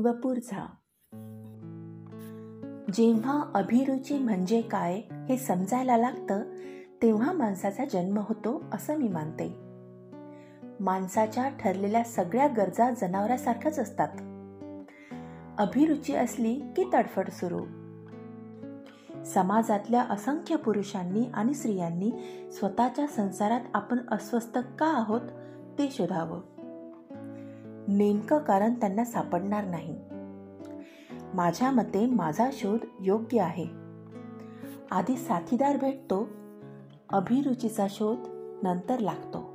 व पुरझा. जेव्हा अभिरुची म्हणजे काय हे समजायला लागतं तेव्हा माणसाचा जन्म होतो असं मी मानते. माणसाच्या ठरलेल्या सगळ्या गरजा जनावरासारख्याच असतात. अभिरुची असली की तडफड सुरू. समाजातल्या असंख्य पुरुषांनी आणि स्त्रियांनी स्वतःच्या संसारात आपण अस्वस्थ का आहोत ते शोधावं. नेमकं कारण त्यांना सापडणार नाही. माझ्या मते माझा शोध योग्य आहे. आधी साथीदार भेटतो अभिरुचीचा शोध नंतर लागतो.